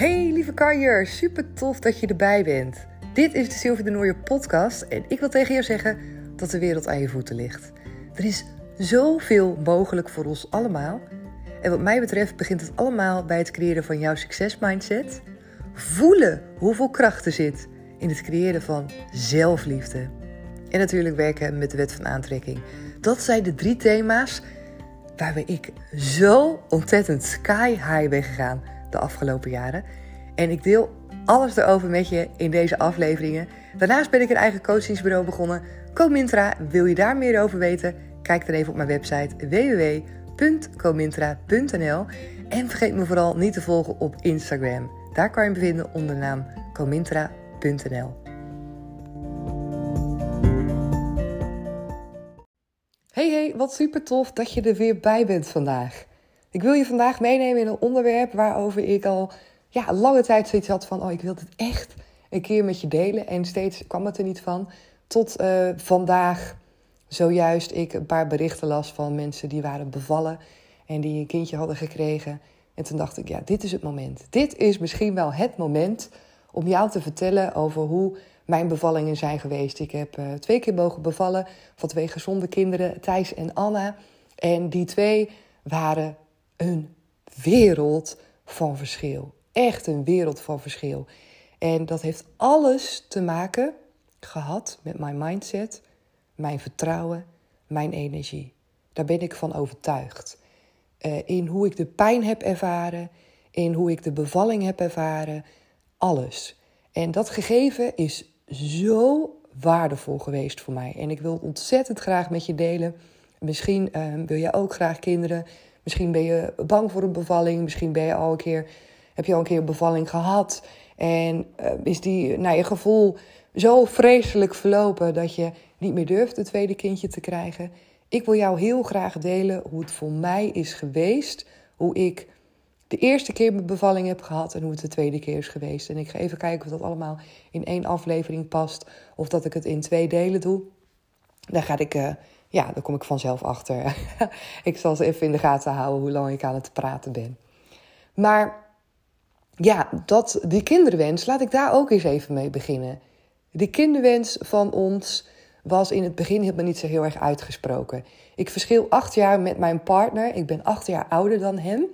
Hey lieve kanjer, super tof dat je erbij bent. Dit is de Sylvie de Nooier podcast en ik wil tegen jou zeggen dat de wereld aan je voeten ligt. Er is zoveel mogelijk voor ons allemaal. En wat mij betreft begint het allemaal bij het creëren van jouw succesmindset. Voelen hoeveel kracht er zit in het creëren van zelfliefde. En natuurlijk werken met de wet van aantrekking. Dat zijn de drie thema's waar ik zo ontzettend sky high ben gegaan de afgelopen jaren. En ik deel alles erover met je in deze afleveringen. Daarnaast ben ik een eigen coachingsbureau begonnen. Comintra, wil je daar meer over weten? Kijk dan even op mijn website www.comintra.nl. En vergeet me vooral niet te volgen op Instagram. Daar kan je me vinden onder de naam comintra.nl. Hey hey, wat super tof dat je er weer bij bent vandaag. Ik wil je vandaag meenemen in een onderwerp waarover ik al ja, lange tijd zoiets had van: oh, ik wil het echt een keer met je delen. En steeds kwam het er niet van. Tot uh, vandaag, zojuist, ik een paar berichten las van mensen die waren bevallen en die een kindje hadden gekregen. En toen dacht ik: ja, dit is het moment. Dit is misschien wel het moment om jou te vertellen over hoe mijn bevallingen zijn geweest. Ik heb uh, twee keer mogen bevallen van twee gezonde kinderen, Thijs en Anna. En die twee waren een wereld van verschil. Echt een wereld van verschil. En dat heeft alles te maken gehad met mijn mindset, mijn vertrouwen, mijn energie. Daar ben ik van overtuigd. Uh, in hoe ik de pijn heb ervaren, in hoe ik de bevalling heb ervaren, alles. En dat gegeven is zo waardevol geweest voor mij. En ik wil ontzettend graag met je delen. Misschien uh, wil jij ook graag kinderen. Misschien ben je bang voor een bevalling. Misschien ben je al een keer, heb je al een keer een bevalling gehad. En uh, is die naar je gevoel zo vreselijk verlopen dat je niet meer durft een tweede kindje te krijgen. Ik wil jou heel graag delen hoe het voor mij is geweest. Hoe ik de eerste keer mijn bevalling heb gehad en hoe het de tweede keer is geweest. En ik ga even kijken of dat allemaal in één aflevering past. Of dat ik het in twee delen doe. Dan ga ik, uh, ja, daar kom ik vanzelf achter. ik zal ze even in de gaten houden hoe lang ik aan het praten ben. Maar ja, dat, die kinderwens, laat ik daar ook eens even mee beginnen. Die kinderwens van ons was in het begin helemaal niet zo heel erg uitgesproken. Ik verschil acht jaar met mijn partner. Ik ben acht jaar ouder dan hem.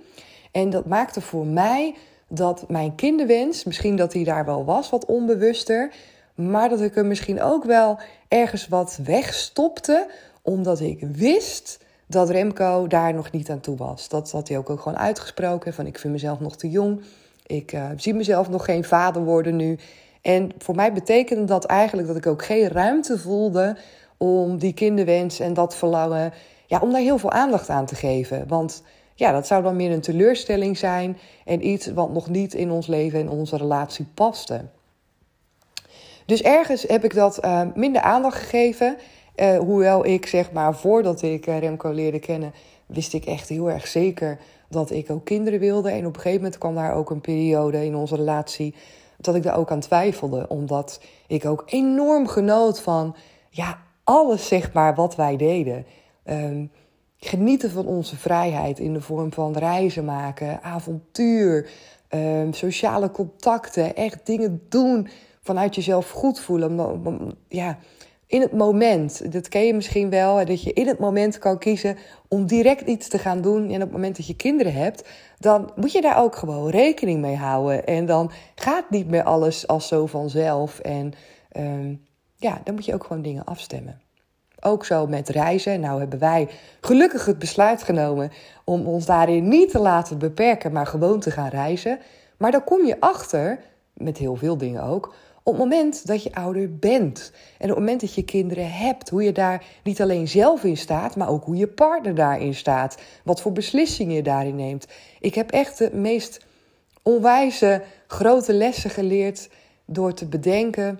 En dat maakte voor mij dat mijn kinderwens, misschien dat hij daar wel was, wat onbewuster, maar dat ik hem misschien ook wel ergens wat wegstopte, omdat ik wist dat Remco daar nog niet aan toe was. Dat had hij ook, ook gewoon uitgesproken: van ik vind mezelf nog te jong, ik uh, zie mezelf nog geen vader worden nu. En voor mij betekende dat eigenlijk dat ik ook geen ruimte voelde om die kinderwens en dat verlangen, ja, om daar heel veel aandacht aan te geven. Want ja, dat zou dan meer een teleurstelling zijn en iets wat nog niet in ons leven en onze relatie paste. Dus ergens heb ik dat uh, minder aandacht gegeven. Uh, hoewel ik zeg maar voordat ik uh, Remco leerde kennen, wist ik echt heel erg zeker dat ik ook kinderen wilde. En op een gegeven moment kwam daar ook een periode in onze relatie dat ik daar ook aan twijfelde. Omdat ik ook enorm genoot van ja, alles zeg maar wat wij deden. Um, genieten van onze vrijheid in de vorm van reizen maken, avontuur, um, sociale contacten, echt dingen doen vanuit jezelf goed voelen. Ja, in het moment, dat ken je misschien wel, dat je in het moment kan kiezen om direct iets te gaan doen. En op het moment dat je kinderen hebt, dan moet je daar ook gewoon rekening mee houden. En dan gaat niet meer alles als zo vanzelf. En um, ja, dan moet je ook gewoon dingen afstemmen. Ook zo met reizen. Nou hebben wij gelukkig het besluit genomen om ons daarin niet te laten beperken, maar gewoon te gaan reizen. Maar dan kom je achter, met heel veel dingen ook, op het moment dat je ouder bent. En op het moment dat je kinderen hebt, hoe je daar niet alleen zelf in staat, maar ook hoe je partner daarin staat. Wat voor beslissingen je daarin neemt. Ik heb echt de meest onwijze grote lessen geleerd door te bedenken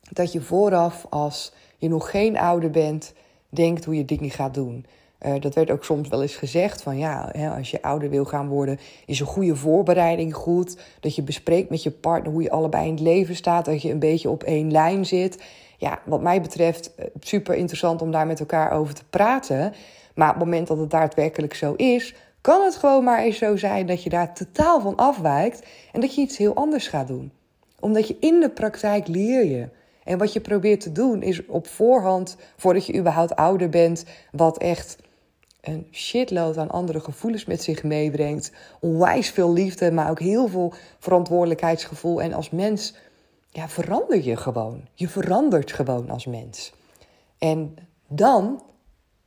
dat je vooraf als je nog geen ouder bent, denkt hoe je dingen gaat doen. Uh, dat werd ook soms wel eens gezegd van ja, hè, als je ouder wil gaan worden, is een goede voorbereiding goed. Dat je bespreekt met je partner hoe je allebei in het leven staat, dat je een beetje op één lijn zit. Ja, wat mij betreft eh, super interessant om daar met elkaar over te praten. Maar op het moment dat het daadwerkelijk zo is, kan het gewoon maar eens zo zijn dat je daar totaal van afwijkt en dat je iets heel anders gaat doen. Omdat je in de praktijk leer je. En wat je probeert te doen is op voorhand, voordat je überhaupt ouder bent, wat echt een shitload aan andere gevoelens met zich meebrengt. Onwijs veel liefde, maar ook heel veel verantwoordelijkheidsgevoel. En als mens ja, verander je gewoon. Je verandert gewoon als mens. En dan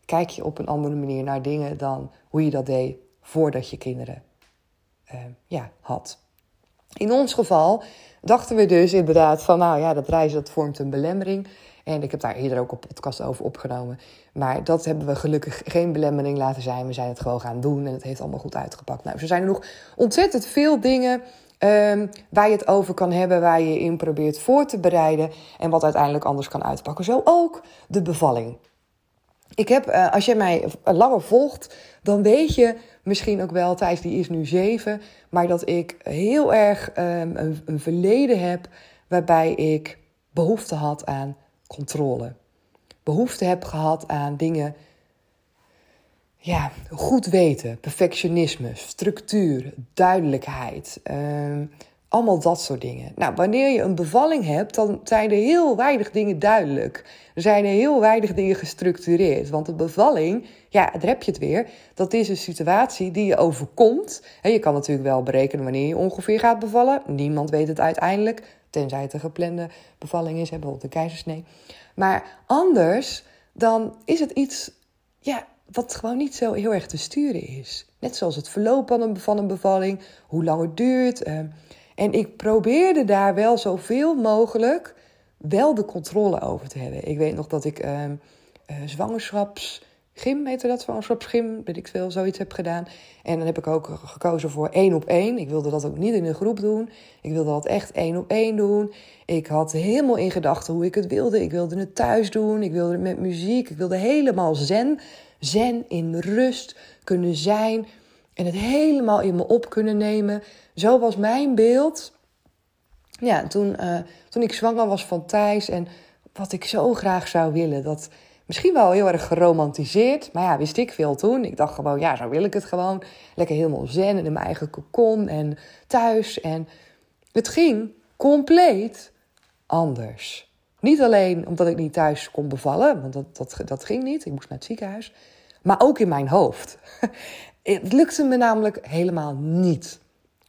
kijk je op een andere manier naar dingen dan hoe je dat deed voordat je kinderen uh, ja, had. In ons geval dachten we dus inderdaad van, nou ja, dat reizen dat vormt een belemmering. En ik heb daar eerder ook een podcast over opgenomen. Maar dat hebben we gelukkig geen belemmering laten zijn. We zijn het gewoon gaan doen en het heeft allemaal goed uitgepakt. Nou, er zijn nog ontzettend veel dingen um, waar je het over kan hebben, waar je in probeert voor te bereiden en wat uiteindelijk anders kan uitpakken. Zo ook de bevalling. Ik heb, uh, als jij mij langer volgt, dan weet je misschien ook wel, Thijs die is nu zeven, maar dat ik heel erg um, een, een verleden heb waarbij ik behoefte had aan controle. Behoefte heb gehad aan dingen ja, goed weten, perfectionisme, structuur, duidelijkheid. Uh, allemaal dat soort dingen. Nou, wanneer je een bevalling hebt, dan zijn er heel weinig dingen duidelijk. Er zijn er heel weinig dingen gestructureerd. Want een bevalling, ja, daar heb je het weer. Dat is een situatie die je overkomt. En je kan natuurlijk wel berekenen wanneer je ongeveer gaat bevallen. Niemand weet het uiteindelijk. Tenzij het een geplande bevalling is, bijvoorbeeld een keizersnee. Maar anders, dan is het iets ja, wat gewoon niet zo heel erg te sturen is. Net zoals het verloop van een, van een bevalling, hoe lang het duurt. Uh, en ik probeerde daar wel zoveel mogelijk wel de controle over te hebben. Ik weet nog dat ik uh, uh, zwangerschaps gym, heette dat, zwangerschapsgym, weet ik veel, zoiets heb gedaan. En dan heb ik ook gekozen voor één op één. Ik wilde dat ook niet in een groep doen. Ik wilde dat echt één op één doen. Ik had helemaal in gedachten hoe ik het wilde. Ik wilde het thuis doen, ik wilde het met muziek. Ik wilde helemaal zen, zen in rust kunnen zijn. En het helemaal in me op kunnen nemen. Zo was mijn beeld. Ja, toen, uh, toen ik zwanger was van Thijs en wat ik zo graag zou willen. Dat misschien wel heel erg geromantiseerd. Maar ja, wist ik veel toen. Ik dacht gewoon, ja, zo wil ik het gewoon. Lekker helemaal zen en in mijn eigen cocon en thuis. En het ging compleet anders. Niet alleen omdat ik niet thuis kon bevallen, want dat, dat, dat ging niet. Ik moest naar het ziekenhuis. Maar ook in mijn hoofd. Het lukte me namelijk helemaal niet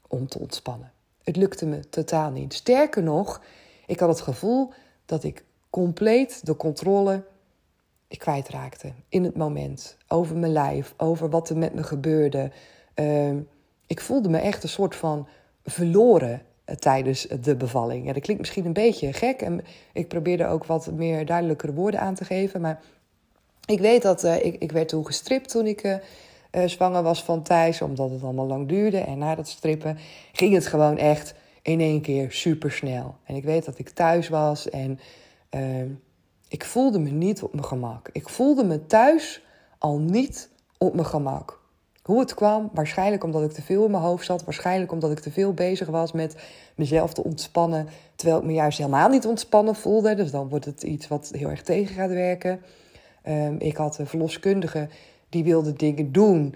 om te ontspannen. Het lukte me totaal niet. Sterker nog, ik had het gevoel dat ik compleet de controle ik kwijtraakte in het moment. Over mijn lijf, over wat er met me gebeurde. Uh, ik voelde me echt een soort van verloren uh, tijdens de bevalling. Ja, dat klinkt misschien een beetje gek en ik probeerde ook wat meer duidelijkere woorden aan te geven. Maar ik weet dat uh, ik, ik werd toen gestript toen ik uh, zwanger was van Thijs, omdat het allemaal lang duurde. En na dat strippen ging het gewoon echt in één keer super snel. En ik weet dat ik thuis was en ehm, ik voelde me niet op mijn gemak. Ik voelde me thuis al niet op mijn gemak. Hoe het kwam, waarschijnlijk omdat ik te veel in mijn hoofd zat. Waarschijnlijk omdat ik te veel bezig was met mezelf te ontspannen. Terwijl ik me juist helemaal niet ontspannen voelde. Dus dan wordt het iets wat heel erg tegen gaat werken. Um, ik had een verloskundige die wilde dingen doen.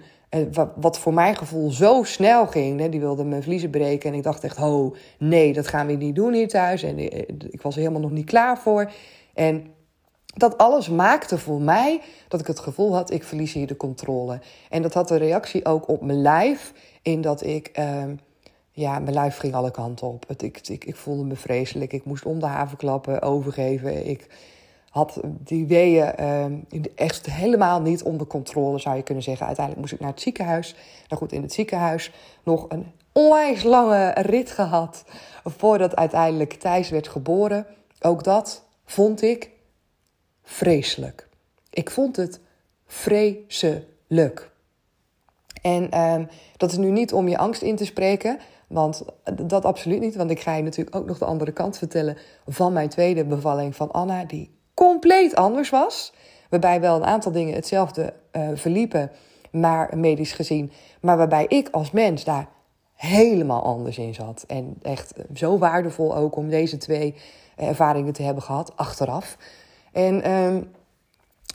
Wat voor mijn gevoel zo snel ging. Die wilde mijn vliezen breken. En ik dacht echt, ho, nee, dat gaan we niet doen hier thuis. En eh, ik was er helemaal nog niet klaar voor. En dat alles maakte voor mij dat ik het gevoel had, ik verlies hier de controle. En dat had een reactie ook op mijn lijf, in dat ik, uh, ja, mijn lijf ging alle kanten op. Het, ik, ik, ik voelde me vreselijk, ik moest om de haven klappen, overgeven. Ik had die weeën uh, echt helemaal niet onder controle, zou je kunnen zeggen. Uiteindelijk moest ik naar het ziekenhuis. Nou goed, in het ziekenhuis nog een onwijs lange rit gehad voordat uiteindelijk Thijs werd geboren. Ook dat vond ik vreselijk. Ik vond het vreselijk. En um, dat is nu niet om je angst in te spreken, want dat absoluut niet. Want ik ga je natuurlijk ook nog de andere kant vertellen van mijn tweede bevalling van Anna, die compleet anders was. Waarbij wel een aantal dingen hetzelfde uh, verliepen, maar medisch gezien. Maar waarbij ik als mens daar helemaal anders in zat. En echt zo waardevol ook om deze twee ervaringen te hebben gehad achteraf. En um,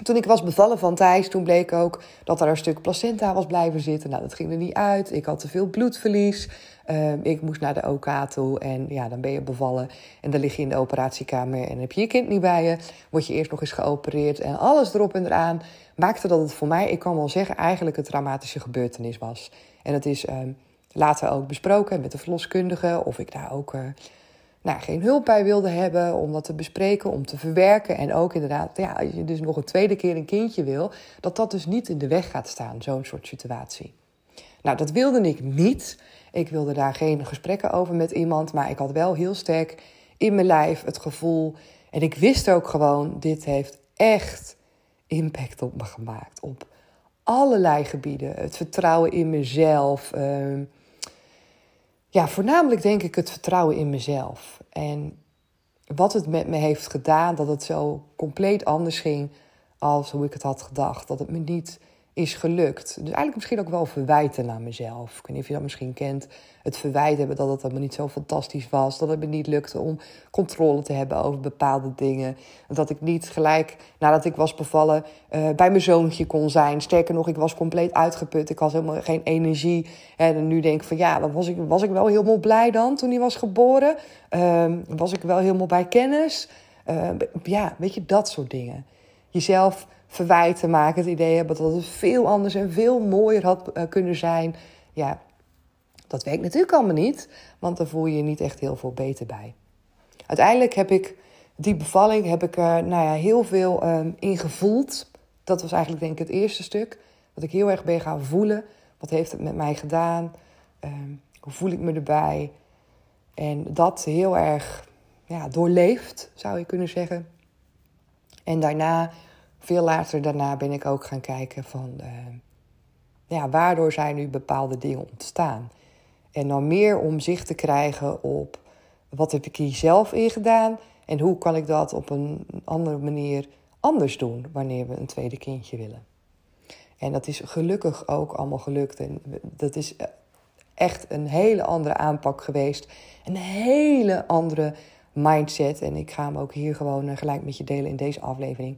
toen ik was bevallen van Thijs, toen bleek ook dat er een stuk placenta was blijven zitten. Nou, dat ging er niet uit. Ik had te veel bloedverlies. Ehm, ik moest naar de OK toe en ja, dan ben je bevallen. En dan lig je in de operatiekamer en heb je je kind niet bij je. Word je eerst nog eens geopereerd en alles erop en eraan. Maakte dat het voor mij, ik kan wel zeggen, eigenlijk een traumatische gebeurtenis was. En dat is um, later ook besproken met de verloskundige of ik daar ook... Uh, nou, geen hulp bij wilde hebben om dat te bespreken, om te verwerken. En ook inderdaad, ja, als je dus nog een tweede keer een kindje wil, dat dat dus niet in de weg gaat staan, zo'n soort situatie. Nou, dat wilde ik niet. Ik wilde daar geen gesprekken over met iemand, maar ik had wel heel sterk in mijn lijf het gevoel. En ik wist ook gewoon, dit heeft echt impact op me gemaakt. Op allerlei gebieden. Het vertrouwen in mezelf. Uh, ja, voornamelijk denk ik het vertrouwen in mezelf. En wat het met me heeft gedaan, dat het zo compleet anders ging als hoe ik het had gedacht. Dat het me niet is gelukt. Dus eigenlijk misschien ook wel verwijten naar mezelf. Ik weet niet of je dat misschien kent. Het verwijt hebben dat het allemaal niet zo fantastisch was. Dat het me niet lukte om controle te hebben over bepaalde dingen. Dat ik niet gelijk nadat ik was bevallen uh, bij mijn zoontje kon zijn. Sterker nog, ik was compleet uitgeput. Ik had helemaal geen energie. En nu denk ik van ja, was ik, was ik wel helemaal blij dan toen hij was geboren. Uh, was ik wel helemaal bij kennis. Uh, ja, weet je, dat soort dingen. Jezelf verwijten maken. Het idee hebben dat het veel anders en veel mooier had uh, kunnen zijn. Ja, dat werkt natuurlijk allemaal niet, want daar voel je je niet echt heel veel beter bij. Uiteindelijk heb ik die bevalling heb ik nou ja, heel veel um, in gevoeld. Dat was eigenlijk denk ik het eerste stuk. Dat ik heel erg ben gaan voelen. Wat heeft het met mij gedaan? Um, hoe voel ik me erbij? En dat heel erg ja, doorleefd, zou je kunnen zeggen. En daarna veel later daarna ben ik ook gaan kijken van... Uh, ja, waardoor zijn nu bepaalde dingen ontstaan? En dan meer om zicht te krijgen op... wat heb ik hier zelf in gedaan... en hoe kan ik dat op een andere manier anders doen... wanneer we een tweede kindje willen. En dat is gelukkig ook allemaal gelukt. En dat is echt een hele andere aanpak geweest. Een hele andere mindset. En ik ga hem ook hier gewoon eh, gelijk met je delen in deze aflevering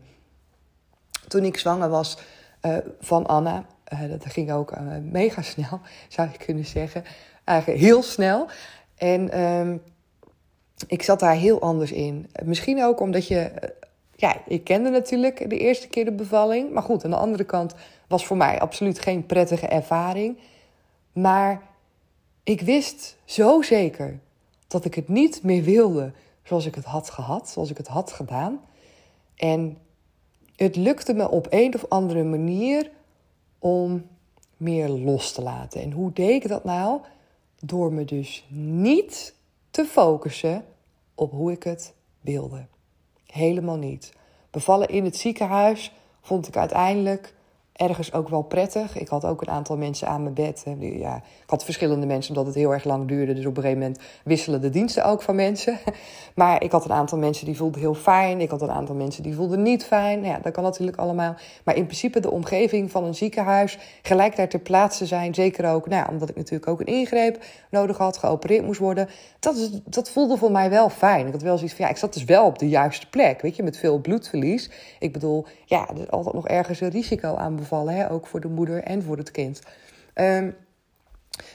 toen ik zwanger was uh, van Anna, uh, dat ging ook uh, mega snel, zou je kunnen zeggen. Eigenlijk heel snel. En um, ik zat daar heel anders in. Misschien ook omdat je. Ja, ik kende natuurlijk de eerste keer de bevalling. Maar goed, aan de andere kant was voor mij absoluut geen prettige ervaring. Maar ik wist zo zeker dat ik het niet meer wilde zoals ik het had gehad, zoals ik het had gedaan. En het lukte me op een of andere manier om meer los te laten. En hoe deed ik dat nou? Door me dus niet te focussen op hoe ik het wilde. Helemaal niet. Bevallen in het ziekenhuis vond ik uiteindelijk ergens ook wel prettig. Ik had ook een aantal mensen aan mijn bed. Ja, ik had verschillende mensen omdat het heel erg lang duurde. Dus op een gegeven moment wisselen de diensten ook van mensen. Maar ik had een aantal mensen die voelden heel fijn. Ik had een aantal mensen die voelden niet fijn. Nou ja, dat kan natuurlijk allemaal. Maar in principe de omgeving van een ziekenhuis gelijk daar ter plaatse zijn. Zeker ook, nou omdat ik natuurlijk ook een ingreep nodig had, geopereerd moest worden. Dat, is, dat voelde voor mij wel fijn. Ik had wel zoiets van, ja, ik zat dus wel op de juiste plek. Weet je, met veel bloedverlies. Ik bedoel, ja, er is altijd nog ergens een risico aan bevallen. Hè? Ook voor de moeder en voor het kind. Um,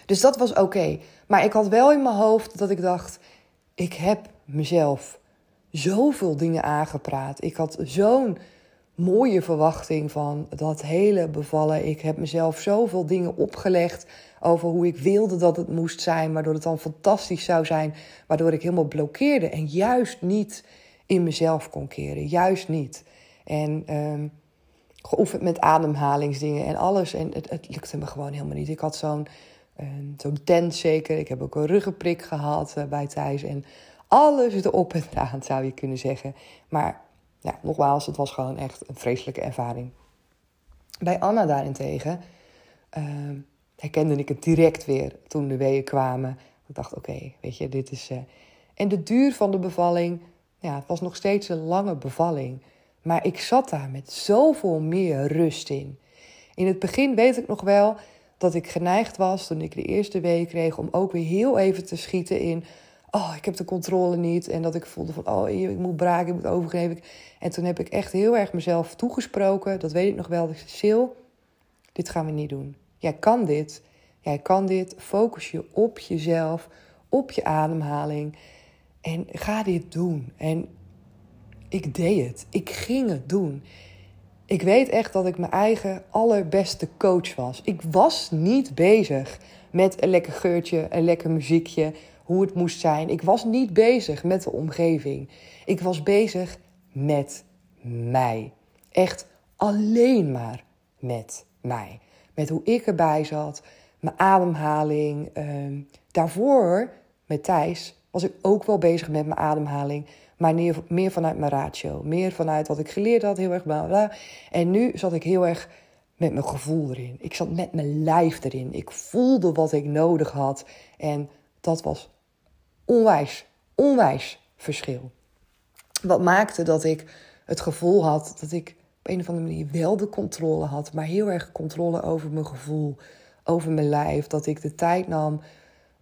dus dat was oké. Maar ik had wel in mijn hoofd dat ik dacht: ik heb mezelf zoveel dingen aangepraat. Ik had zo'n mooie verwachting van dat hele bevallen. Ik heb mezelf zoveel dingen opgelegd over hoe ik wilde dat het moest zijn, waardoor het dan fantastisch zou zijn, waardoor ik helemaal blokkeerde en juist niet in mezelf kon keren. Juist niet. En um, geoefend met ademhalingsdingen en alles. En het, het lukte me gewoon helemaal niet. Ik had zo'n zo'n tent zeker. Ik heb ook een ruggenprik gehad uh, bij Thijs. En alles erop en eraan zou je kunnen zeggen. Maar ja, nogmaals, het was gewoon echt een vreselijke ervaring. Bij Anna daarentegen uh, herkende ik het direct weer toen de weeën kwamen. Ik dacht, oké, weet je, dit is... Uh... En de duur van de bevalling, ja, het was nog steeds een lange bevalling. Maar ik zat daar met zoveel meer rust in. In het begin weet ik nog wel dat ik geneigd was toen ik de eerste week kreeg om ook weer heel even te schieten in. oh, ik heb de controle niet. En dat ik voelde van, oh, ik moet braken, ik moet overgeven. En toen heb ik echt heel erg mezelf toegesproken. Dat weet ik nog wel. Ik zei, Sil, dit gaan we niet doen. Jij kan dit. Jij kan dit. Focus je op jezelf, op je ademhaling. En ga dit doen. En ik deed het. Ik ging het doen. Ik weet echt dat ik mijn eigen allerbeste coach was. Ik was niet bezig met een lekker geurtje, een lekker muziekje, hoe het moest zijn. Ik was niet bezig met de omgeving. Ik was bezig met mij. Echt alleen maar met mij. Met hoe ik erbij zat, mijn ademhaling. Ehm, daarvoor, met Thijs, was ik ook wel bezig met mijn ademhaling. Maar meer, vanuit mijn ratio. Meer vanuit wat ik geleerd had, heel erg bla bla. En nu zat ik heel erg met mijn gevoel erin. Ik zat met mijn lijf erin. Ik voelde wat ik nodig had. En dat was onwijs, onwijs verschil. Wat maakte dat ik het gevoel had dat ik op een of andere manier wel de controle had, maar heel erg controle over mijn gevoel, over mijn lijf. Dat ik de tijd nam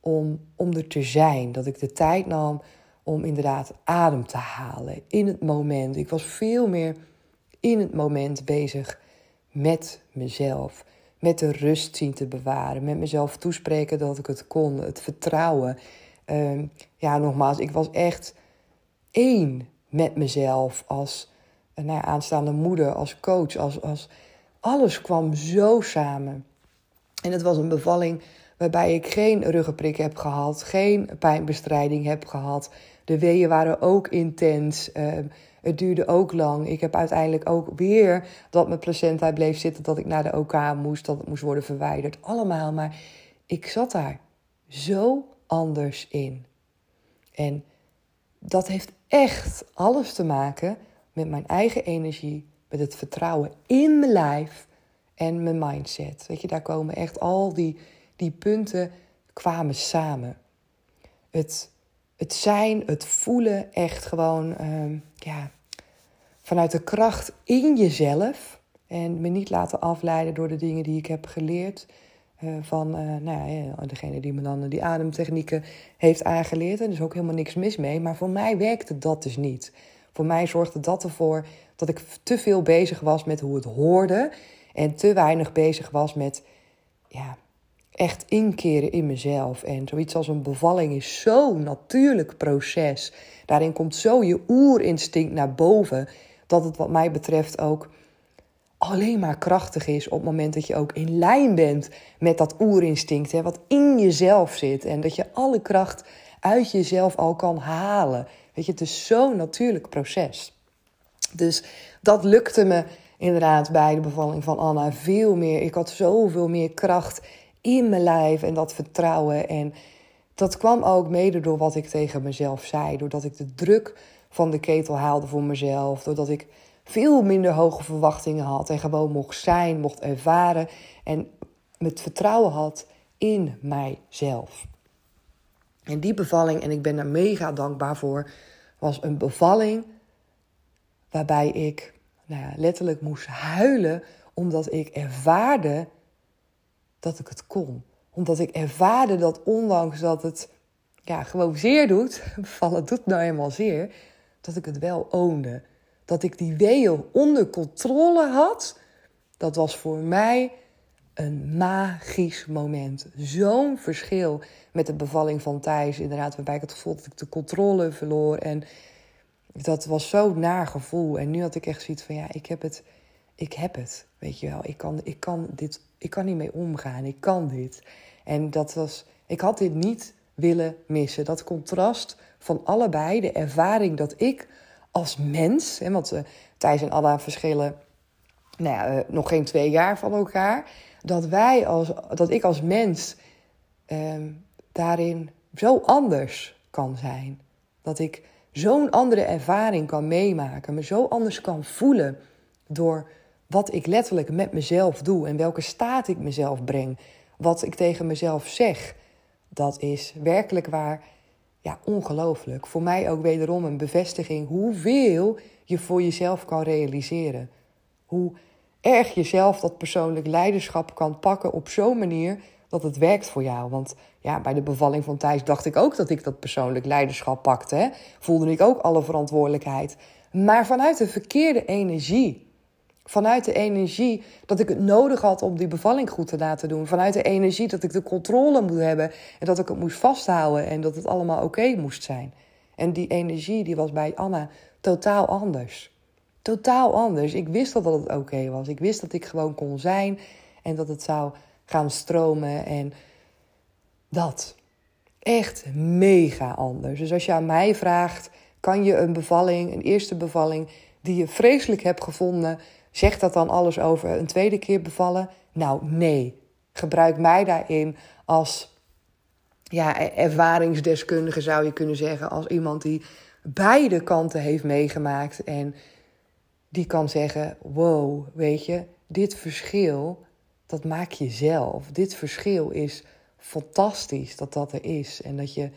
om, om er te zijn. Dat ik de tijd nam om inderdaad adem te halen in het moment. Ik was veel meer in het moment bezig met mezelf. Met de rust zien te bewaren. Met mezelf toespreken dat ik het kon. Het vertrouwen. Ehm, ja, nogmaals, ik was echt één met mezelf. Als nou ja, aanstaande moeder, als coach. Als, als, alles kwam zo samen. En het was een bevalling waarbij ik geen ruggenprik heb gehad. Geen pijnbestrijding heb gehad. De weeën waren ook intens. Ehm, het duurde ook lang. Ik heb uiteindelijk ook weer dat mijn placenta bleef zitten, dat ik naar de OK moest, dat het moest worden verwijderd. Allemaal, maar ik zat daar zo anders in. En dat heeft echt alles te maken met mijn eigen energie, met het vertrouwen in mijn lijf en mijn mindset. Weet je, daar komen echt al die, die punten kwamen samen. Het het zijn, het voelen, echt gewoon uh, ja, vanuit de kracht in jezelf. En me niet laten afleiden door de dingen die ik heb geleerd. Uh, van uh, nou ja, degene die me dan die ademtechnieken heeft aangeleerd. En er is ook helemaal niks mis mee. Maar voor mij werkte dat dus niet. Voor mij zorgde dat ervoor dat ik te veel bezig was met hoe het hoorde. En te weinig bezig was met ja, echt inkeren in mezelf. En zoiets als een bevalling is zo'n natuurlijk proces. Daarin komt zo je oerinstinct naar boven. Dat het wat mij betreft ook alleen maar krachtig is op het moment dat je ook in lijn bent met dat oerinstinct. Hè, wat in jezelf zit. En dat je alle kracht uit jezelf al kan halen. Weet je, het is zo'n natuurlijk proces. Dus dat lukte me inderdaad bij de bevalling van Anna veel meer. Ik had zoveel meer kracht in mijn lijf en dat vertrouwen. En dat kwam ook mede door wat ik tegen mezelf zei. Doordat ik de druk van de ketel haalde voor mezelf. Doordat ik veel minder hoge verwachtingen had en gewoon mocht zijn, mocht ervaren. En met vertrouwen had in mijzelf. En die bevalling, en ik ben daar mega dankbaar voor, was een bevalling waarbij ik nou ja, letterlijk moest huilen omdat ik ervaarde dat ik het kon. Omdat ik ervaarde dat ondanks dat het ja, gewoon zeer doet, vallen doet nou eenmaal zeer, dat ik het wel oonde. Dat ik die weeën onder controle had, dat was voor mij een magisch moment. Zo'n verschil met de bevalling van Thijs, inderdaad, waarbij ik het gevoel dat ik de controle verloor. En dat was zo'n naar gevoel. En nu had ik echt zoiets van, ja, ik heb het, ik heb het, weet je wel. Ik kan, ik kan dit ik kan niet mee omgaan, ik kan dit. En dat was, ik had dit niet willen missen. Dat contrast van allebei, de ervaring dat ik als mens, hè, want uh, Thijs en Anna verschillen nou ja, uh, nog geen twee jaar van elkaar, dat, wij als, dat ik als mens uh, daarin zo anders kan zijn. Dat ik zo'n andere ervaring kan meemaken, me zo anders kan voelen door wat ik letterlijk met mezelf doe en welke staat ik mezelf breng, wat ik tegen mezelf zeg, dat is werkelijk waar ja, ongelooflijk. Voor mij ook wederom een bevestiging hoeveel je voor jezelf kan realiseren. Hoe erg jezelf dat persoonlijk leiderschap kan pakken op zo'n manier dat het werkt voor jou. Want ja, bij de bevalling van Thijs dacht ik ook dat ik dat persoonlijk leiderschap pakte. Voelde ik ook alle verantwoordelijkheid. Maar vanuit de verkeerde energie. Vanuit de energie dat ik het nodig had om die bevalling goed te laten doen. Vanuit de energie dat ik de controle moet hebben. En dat ik het moest vasthouden. En dat het allemaal oké moest zijn. En die energie die was bij Anna totaal anders. Totaal anders. Ik wist dat het oké was. Ik wist dat ik gewoon kon zijn. En dat het zou gaan stromen. En dat. Echt mega anders. Dus als je aan mij vraagt, kan je een bevalling, een eerste bevalling, die je vreselijk hebt gevonden, zegt dat dan alles over een tweede keer bevallen? Nou, nee. Gebruik mij daarin als ja, ervaringsdeskundige, zou je kunnen zeggen. Als iemand die beide kanten heeft meegemaakt. En die kan zeggen: Wow, weet je, dit verschil, dat maak je zelf. Dit verschil is fantastisch dat dat er is. En dat je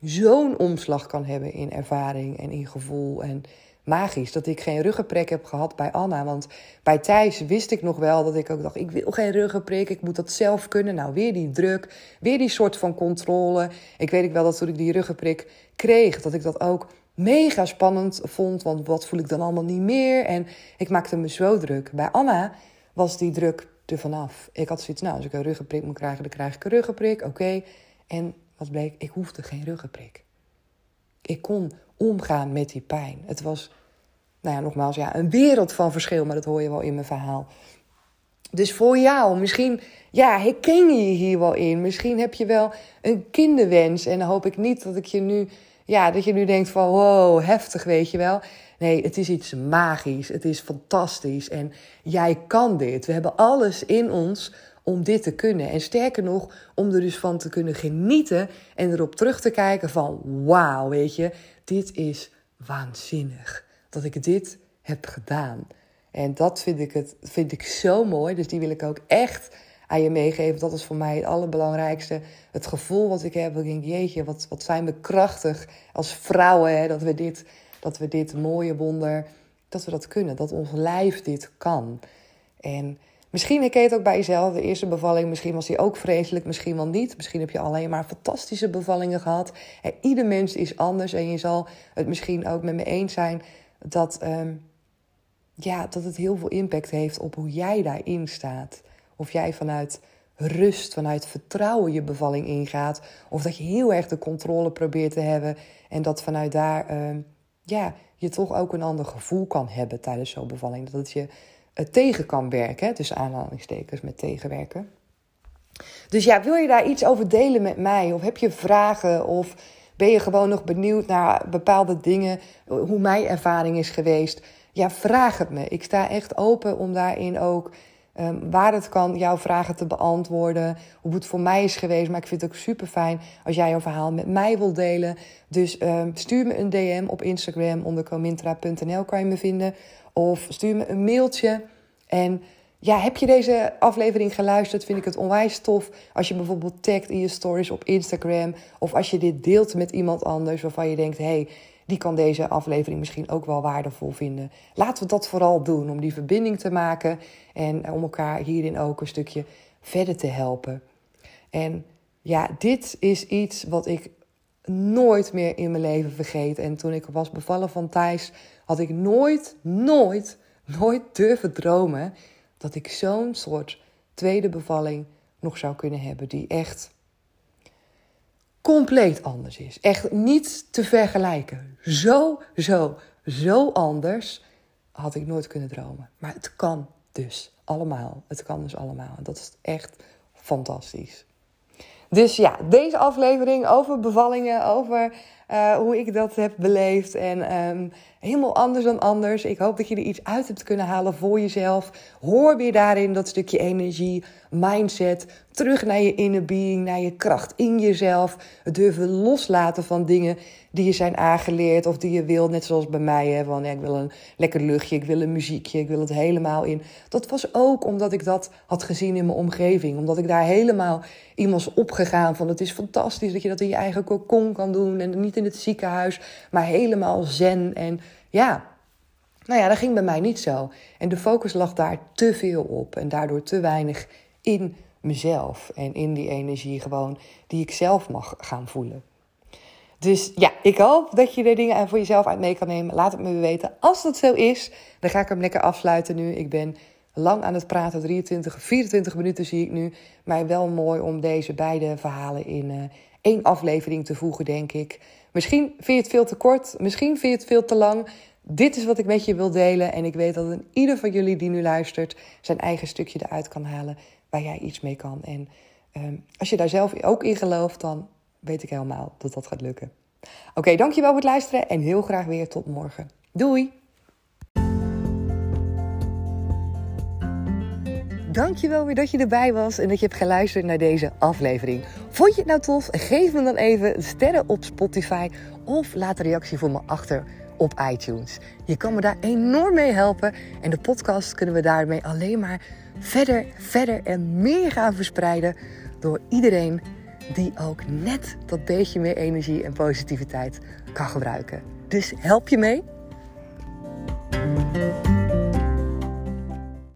zo'n omslag kan hebben in ervaring en in gevoel. En magisch dat ik geen ruggenprik heb gehad bij Anna. Want bij Thijs wist ik nog wel dat ik ook dacht: ik wil geen ruggenprik, ik moet dat zelf kunnen. Nou, weer die druk, weer die soort van controle. Ik weet ik wel dat toen ik die ruggenprik kreeg, dat ik dat ook mega spannend vond. Want wat voel ik dan allemaal niet meer? En ik maakte me zo druk. Bij Anna was die druk er vanaf. Ik had zoiets, nou, als ik een ruggenprik moet krijgen, dan krijg ik een ruggenprik. Oké. En wat bleek? Ik hoefde geen ruggenprik. Ik kon omgaan met die pijn. Het was, nou ja, nogmaals, ja, een wereld van verschil, maar dat hoor je wel in mijn verhaal. Dus voor jou, misschien ja, herken je je hier wel in. Misschien heb je wel een kinderwens. En dan hoop ik niet dat ik je nu, ja, dat je nu denkt van wow, heftig, weet je wel. Nee, het is iets magisch. Het is fantastisch. En jij kan dit. We hebben alles in ons om dit te kunnen. En sterker nog, om er dus van te kunnen genieten en erop terug te kijken van wauw, weet je, dit is waanzinnig dat ik dit heb gedaan. En dat vind ik, het, vind ik zo mooi. Dus die wil ik ook echt aan je meegeven. Dat is voor mij het allerbelangrijkste. Het gevoel wat ik heb. Ik denk, jeetje, wat, wat zijn we krachtig als vrouwen. Hè, dat, we dit, dat we dit mooie wonder, dat we dat kunnen. Dat ons lijf dit kan. En Misschien herken je het ook bij jezelf. De eerste bevalling, misschien was die ook vreselijk, misschien wel niet. Misschien heb je alleen maar fantastische bevallingen gehad. En ieder mens is anders en je zal het misschien ook met me eens zijn dat, um, ja, dat het heel veel impact heeft op hoe jij daarin staat. Of jij vanuit rust, vanuit vertrouwen je bevalling ingaat. Of dat je heel erg de controle probeert te hebben en dat vanuit daar um, ja, je toch ook een ander gevoel kan hebben tijdens zo'n bevalling. Dat het je tegen kan werken. Tussen aanhalingstekens met tegenwerken. Dus ja, wil je daar iets over delen met mij? Of heb je vragen? Of ben je gewoon nog benieuwd naar bepaalde dingen? Hoe mijn ervaring is geweest? Ja, vraag het me. Ik sta echt open om daarin ook, um, waar het kan, jouw vragen te beantwoorden. Hoe het voor mij is geweest. Maar ik vind het ook super fijn als jij jouw verhaal met mij wilt delen. Dus um, stuur me een DM op Instagram. Onder comintra.nl kan je me vinden. Of stuur me een mailtje. En ja, heb je deze aflevering geluisterd? Vind ik het onwijs tof als je bijvoorbeeld tagt in je stories op Instagram. Of als je dit deelt met iemand anders waarvan je denkt: hey, die kan deze aflevering misschien ook wel waardevol vinden. Laten we dat vooral doen om die verbinding te maken en om elkaar hierin ook een stukje verder te helpen. En ja, dit is iets wat ik nooit meer in mijn leven vergeet. En toen ik was bevallen van Thijs, had ik nooit, nooit, nooit durven dromen dat ik zo'n soort tweede bevalling nog zou kunnen hebben. Die echt compleet anders is. Echt niet te vergelijken. Zo, zo, zo anders had ik nooit kunnen dromen. Maar het kan dus allemaal. Het kan dus allemaal. En dat is echt fantastisch. Dus ja, deze aflevering over bevallingen, over uh, hoe ik dat heb beleefd. En um, helemaal anders dan anders. Ik hoop dat je er iets uit hebt kunnen halen voor jezelf. Hoor weer daarin dat stukje energie, mindset. Terug naar je inner being, naar je kracht in jezelf. Het durven loslaten van dingen die je zijn aangeleerd of die je wil. Net zoals bij mij, hè, van ja, ik wil een lekker luchtje, ik wil een muziekje, ik wil het helemaal in. Dat was ook omdat ik dat had gezien in mijn omgeving. Omdat ik daar helemaal was opgegaan van het is fantastisch dat je dat in je eigen kokon kan doen. En niet in het ziekenhuis, maar helemaal zen. En ja, nou ja, dat ging bij mij niet zo. En de focus lag daar te veel op en daardoor te weinig in mezelf en in die energie gewoon die ik zelf mag gaan voelen. Dus ja, ik hoop dat je er dingen voor jezelf uit mee kan nemen. Laat het me weten. Als dat zo is, dan ga ik hem lekker afsluiten nu. Ik ben lang aan het praten, 23, 24 minuten zie ik nu. Maar wel mooi om deze beide verhalen in uh, één aflevering te voegen, denk ik. Misschien vind je het veel te kort, misschien vind je het veel te lang. Dit is wat ik met je wil delen. En ik weet dat in ieder van jullie die nu luistert, zijn eigen stukje eruit kan halen waar jij iets mee kan. En um, als je daar zelf ook in gelooft, dan weet ik helemaal dat dat gaat lukken. Oké, dankjewel voor het luisteren en heel graag weer tot morgen. Doei! Dankjewel weer dat je erbij was en dat je hebt geluisterd naar deze aflevering. Vond je het nou tof? Geef me dan even sterren op Spotify of laat een reactie voor me achter op iTunes. Je kan me daar enorm mee helpen en de podcast kunnen we daarmee alleen maar verder, verder en meer gaan verspreiden door iedereen die ook net dat beetje meer energie en positiviteit kan gebruiken. Dus help je mee?